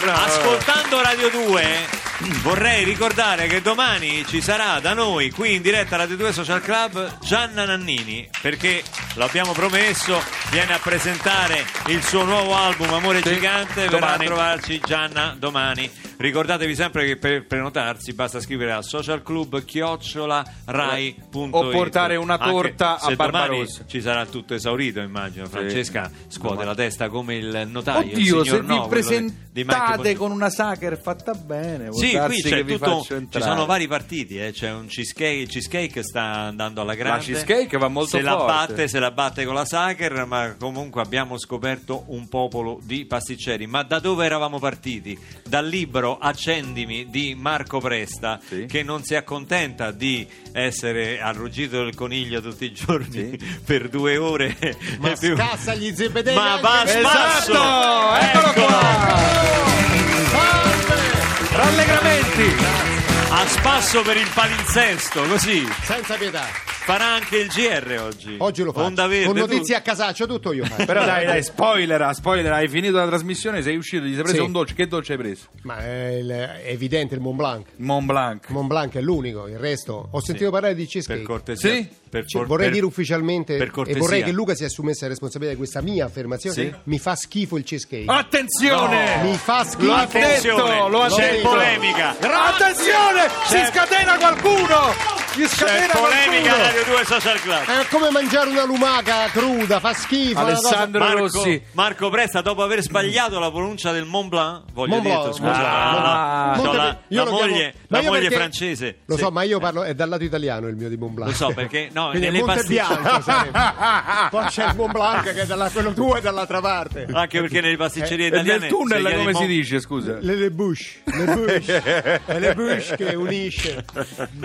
Ascoltando Radio 2 vorrei ricordare che domani ci sarà da noi qui in diretta Radio 2 Social Club Gianna Nannini perché lo abbiamo promesso viene a presentare il suo nuovo album Amore Gigante verrà a trovarci Gianna domani ricordatevi sempre che per prenotarsi basta scrivere a socialclub chiocciola rai.it O portare una Anche torta a se domani Barbarossa. ci sarà tutto esaurito immagino Francesca scuote la testa come il notaio il Oddio, signor se No, vi presentate con una sacher fatta bene, sì, qui c'è tutto, ci sono vari partiti, eh. c'è un cheesecake, il cheesecake sta andando alla grande. cheesecake va molto se la forte. batte, se la batte con la Sacher, ma comunque abbiamo scoperto un popolo di pasticceri. Ma da dove eravamo partiti? Dal libro Accendimi di Marco Presta, Sì. che non si accontenta di essere al ruggito del coniglio tutti i giorni per due ore. Ma e più- scassa gli zebedei Ma va spasso! Esatto, eccolo Eccolo! qua. Rallegramenti. A spasso per il palinsesto, così. senza pietà Farà anche il GR oggi. oggi lo faccio verde. con tu- notizie a casaccio tutto io faccio Però dai, dai, spoiler, spoiler, hai finito la trasmissione, sei uscito, ti sei preso Sì. un dolce, che dolce hai preso? ma è, il- è evidente il Mont Blanc Mont Blanc. Mont Blanc è l'unico il resto ho sentito parlare di Per cheesecake cortesia. Sì? Per Cioè, vorrei per- dire ufficialmente per e vorrei che Luca si assumesse la responsabilità di questa mia affermazione Sì. mi fa schifo il cheesecake Attenzione! mi fa schifo Lo ha Attenzione, detto, lo ha c'è detto. polemica. Attenzione! Si C'è- scatena qualcuno! Si C'è polemica! Radio 2 Social Club. è come mangiare una lumaca cruda fa schifo Alessandro Marco, Rossi. Marco Presta, dopo aver sbagliato la pronuncia del Mont Blanc, voglio Mont dire, Blanc, scusa, Mont Blanc, no, no, Blanc. la, la moglie, la moglie perché- francese. lo Sì. so ma io parlo è dal lato italiano il mio di Mont Blanc Lo so, perché- no, Quindi nelle pasticcerie- poi c'è il Mont Blanc che è dalla, quello tuo è dall'altra parte Anche perché nelle pasticcerie E italiane nel tunnel si come si Mont- dice, scusa? le, le Bush le Bush è le Bush che unisce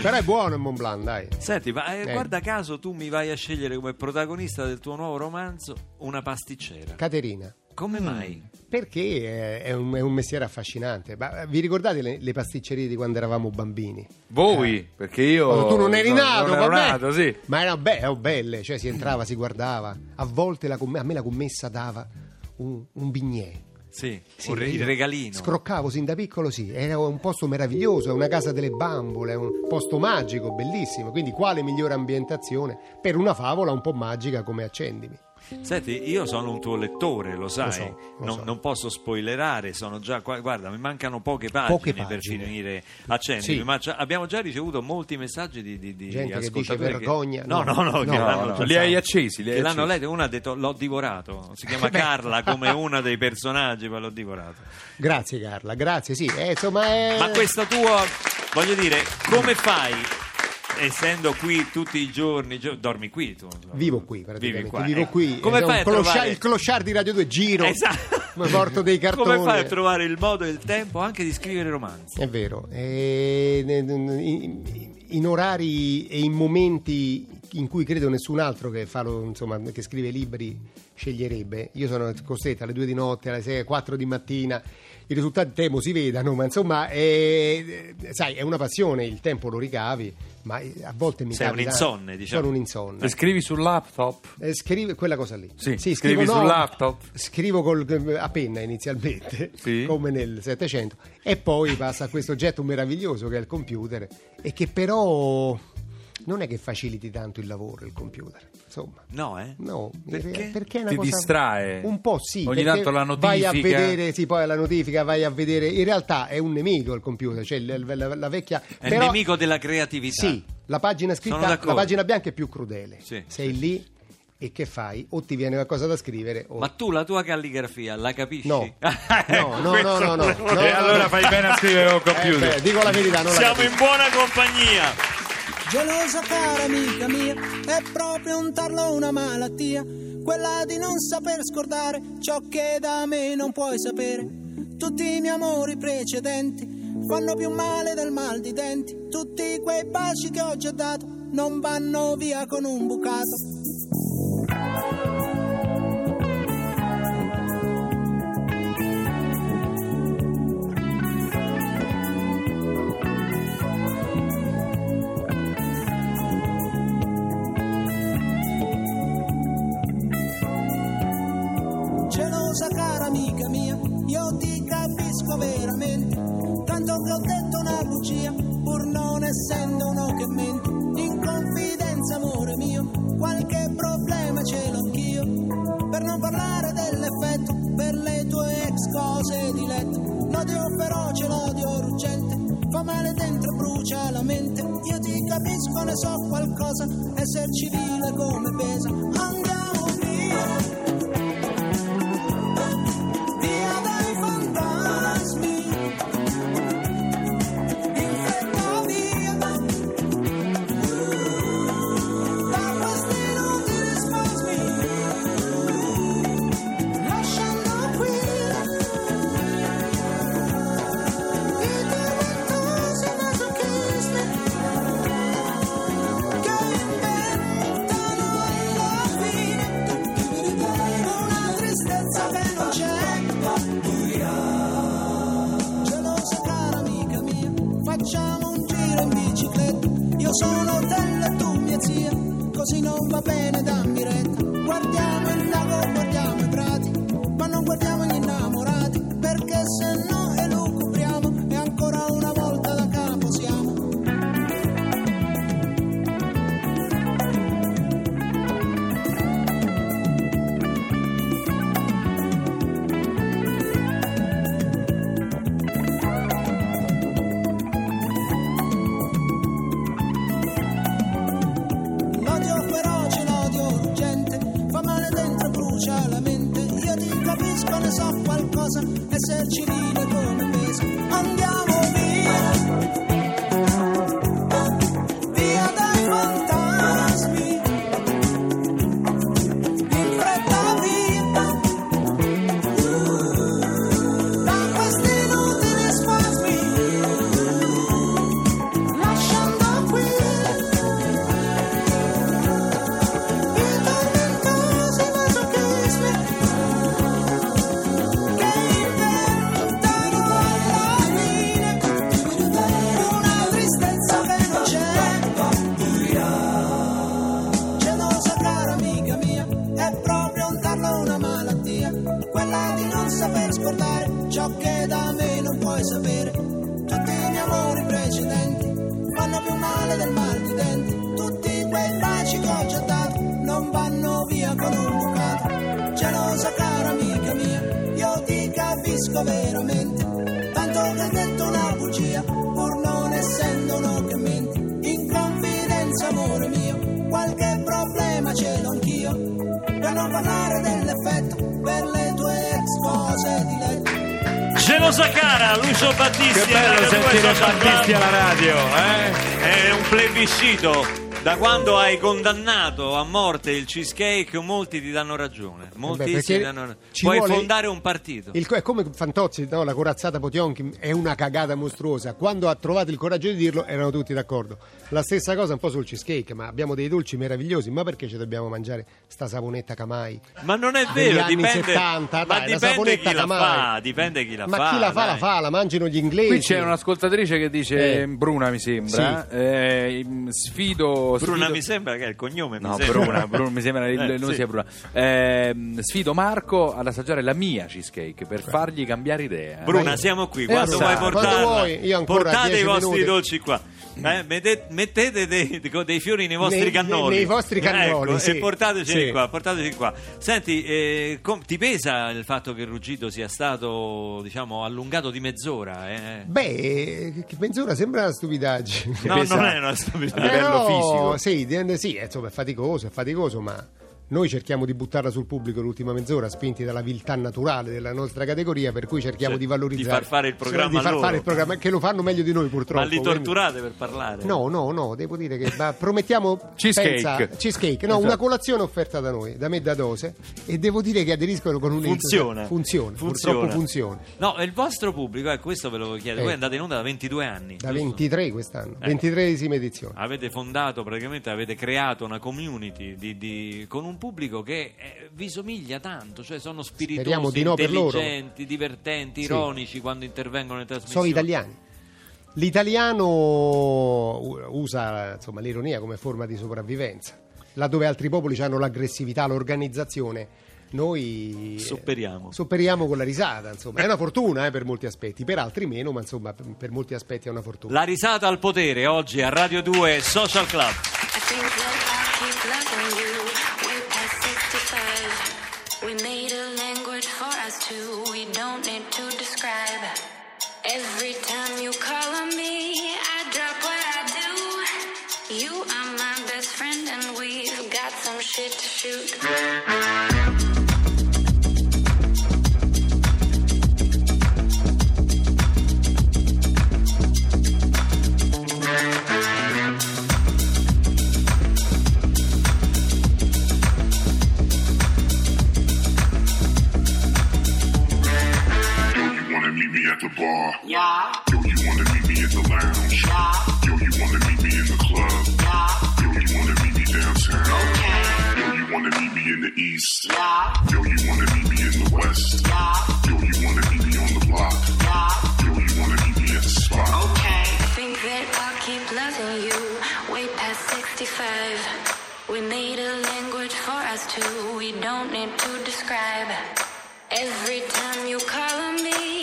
però è buono il Mont Blanc dai Senti, ma eh, Eh. guarda caso tu mi vai a scegliere come protagonista del tuo nuovo romanzo una pasticcera. Caterina Come Mm. mai? perché è, è un, è un mestiere affascinante Ma vi ricordate le, le pasticcerie di quando eravamo bambini? Voi, perché io... Quando tu non eri nato, non ero vabbè. nato, sì. Ma erano be- erano belle, cioè si entrava, si guardava. A volte la comm- a me la commessa dava un, un bignè. Sì, Sì, il regalino. Scroccavo sin da piccolo, sì. Era un posto meraviglioso, è una casa delle bambole, è un posto magico, bellissimo. Quindi, quale migliore ambientazione per una favola un po' magica come Accendimi? Senti, io sono un tuo lettore, lo sai, so, lo non, so. non posso spoilerare, sono già qua, guarda, mi mancano poche pagine, Poche per pagine. finire Accendimi, Sì. ma già- abbiamo già ricevuto molti messaggi di, di, di Gente che dice vergogna. No, no, No. no, che No, l'hanno no, già li hai accesi, li hai Che l'hanno accesi. letto, uno ha detto l'ho divorato, si chiama Carla come una dei personaggi, ma l'ho divorato. Grazie Carla, grazie, sì. Eh, insomma, è... Ma questa tua, voglio dire, come fai, essendo qui tutti i giorni, gio- dormi qui tu? Vivo qui praticamente, Vivi qua, vivo ecco. qui. Come È fai a clochard- trovare... Il clochard di Radio 2 giro. Esatto. Mi porto dei cartoni. Come fai a trovare il modo e il tempo anche di scrivere romanzi? È vero, e ne- in, in orari e in momenti in cui credo nessun altro che, fa lo- insomma, che scrive libri sceglierebbe. Io sono costretto alle 2 di notte, alle 6, 4 di mattina. I risultati temo si vedano, ma insomma, è, sai, è una passione, il tempo lo ricavi, ma a volte mi Sei un capita... insonne, diciamo. Sono un insonne. E scrivi sul laptop? Eh, scrive quella cosa lì. Sì, scrivo, scrivi sul laptop? Scrivo col- a penna inizialmente, Sì. come nel Settecento, e poi passa a questo oggetto meraviglioso che è il computer, e che però non è che faciliti tanto il lavoro il computer. Insomma, No, eh? no, Perché? perché è una Ti cosa distrae? un po' sì. Ogni tanto la Vai a notifica. vedere, sì, poi la notifica, vai a vedere. In realtà è un nemico il computer, cioè la, la- la vecchia. È però- nemico della creatività. Sì, la pagina scritta, la pagina bianca è più crudele. Sì, Sei lì e che fai? O ti viene qualcosa da scrivere o... Ma tu la tua calligrafia la capisci? No. No, no, no, no, no, no, e no, allora no. fai bene a scrivere Eh, computer. beh, dico la verità, non la Siamo in buona compagnia. Gelosa cara amica mia, è proprio un tarlo una malattia, quella di non saper scordare ciò che da me non puoi sapere. Tutti i miei amori precedenti fanno più male del mal di denti, tutti quei baci che ho già dato non vanno via con un bucato. Essendo uno che mente. In confidenza, amore mio, qualche problema ce l'ho anch'io. Per non parlare dell'effetto, per le tue ex cose di letto. L'odio feroce, l'odio ruggente, fa male dentro, brucia la mente. Io ti capisco, ne so qualcosa, essere civile come pesa. Andiamo. Via Io sono hotel e tu mia zia, così non va bene dammi retta. Guardiamo il lago, guardiamo capisco veramente, tanto che hai detto una bugia, pur non essendo uno che mente. In confidenza amore mio, qualche problema ce l'ho anch'io, per non parlare dell'effetto, per le tue ex cose di letto. Gelosa cara, Lucio Battisti. Che bello sentire Battisti alla radio, eh? È un plebiscito. Da quando hai condannato a morte il cheesecake, molti ti danno ragione. Moltissimi perché ti danno ragione. ci Puoi vuole- fondare un partito. Il è come Fantozzi, no, la corazzata Potionkin è una cagata mostruosa. Quando ha trovato il coraggio di dirlo, erano tutti d'accordo. La stessa cosa un po' sul cheesecake, ma abbiamo dei dolci meravigliosi. Ma perché ci dobbiamo mangiare sta saponetta Camai? Ma non è vero, anni dipende, 70, ma dai, la dipende chi la fa, dipende chi la ma fa. chi la fa, la dai. fa, la mangiano gli inglesi. Qui c'è un'ascoltatrice che dice, Eh. Bruna mi sembra, eh, sfido... Bruna sfido- mi sembra che è il cognome. mi No, sembra. Bruna, Bruna, mi sembra il Eh, non sì. sia Bruna. Ehm, sfido Marco ad assaggiare la mia cheesecake per fargli cambiare idea. Bruna, Vai. siamo qui. Eh, Quando assaggia. vuoi Quando portarla, vuoi, io ancora portate i 10 vostri minuti. dolci qua. Eh, mette- mettete dei, dei fiori nei vostri Nei- cannoli. nei- vostri cannoli, Ecco, sì. E portateci Sì. qua, portateci qua. Senti, eh, com- ti pesa il fatto che il ruggito sia stato, diciamo, allungato di mezz'ora? eh? Beh, che mezz'ora sembra una stupidaggine. No, pesa- non è una stupidità. a livello fisico. Sì, sì, insomma, è faticoso, è faticoso, ma Noi cerchiamo di buttarla sul pubblico l'ultima mezz'ora, spinti dalla viltà naturale della nostra categoria, per cui cerchiamo Cioè, di valorizzare. di far fare il programma Sì, di far fare il programma, che lo fanno meglio di noi purtroppo. Ma li quindi- torturate per parlare? No, no, no, devo dire che ma promettiamo Cheesecake. pensa- cheesecake, no, Esatto. una colazione offerta da noi, da me da Dose e devo dire che aderiscono con un Funziona. funziona, purtroppo funziona. No, e il vostro pubblico, eh, questo ve lo chiedo. Eh. Voi andate in onda da 22 anni. Da giusto? 23 quest'anno, Eh. 23esima edizione. Avete fondato praticamente, avete creato una community di- di- con un pubblico che eh, vi somiglia tanto, cioè sono spiritosi, di no intelligenti, divertenti, Sì. ironici quando intervengono nelle trasmissioni. Sono italiani. L'italiano usa insomma, l'ironia come forma di sopravvivenza. Laddove altri popoli hanno l'aggressività, l'organizzazione, noi eh, Sopperiamo. sopperiamo con la risata. Insomma. È una fortuna eh, per molti aspetti, per altri meno, ma insomma per, per molti aspetti è una fortuna. La risata al potere oggi a Radio 2 Social Club. Two, we don't at the bar? Yeah. Yo, you wanna meet me at the lounge? Yeah. Yo, you wanna meet me in the club? Yeah. Yo, you wanna meet me downtown? Okay. Yo, you wanna meet me in the east? Yeah. Yo, you wanna meet me in the west? Yeah. Yo, you wanna meet me on the block? Yeah. Yo, you wanna meet me at the spot? I think that I'll keep loving you way past 65. We made a language for us two, we don't need to describe. Every time you call on me,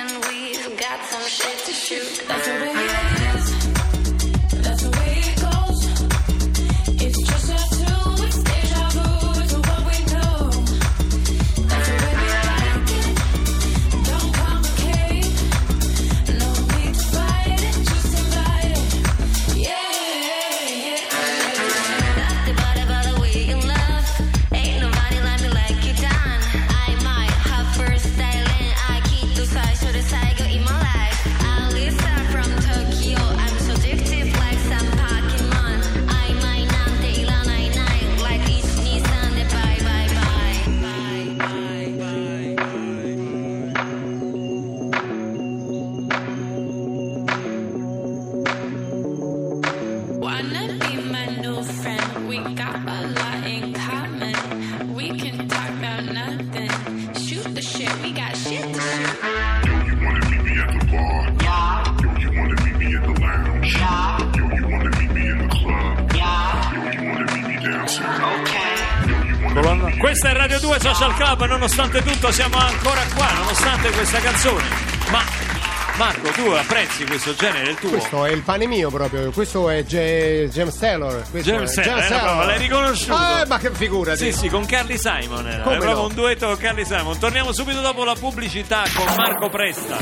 and we've got some shit to shoot. Questa è Radio 2 Social Club, nonostante tutto siamo ancora qua, nonostante questa canzone. Ma Marco, tu apprezzi questo genere, il tuo? Questo è il pane mio proprio, questo è J- James Taylor. James Taylor, eh, proprio, l'hai riconosciuto? Ah, ma che figurati. Sì, sì, con Carly Simon era. Come È proprio no? un duetto con Carly Simon. Torniamo subito dopo la pubblicità con Marco Presta.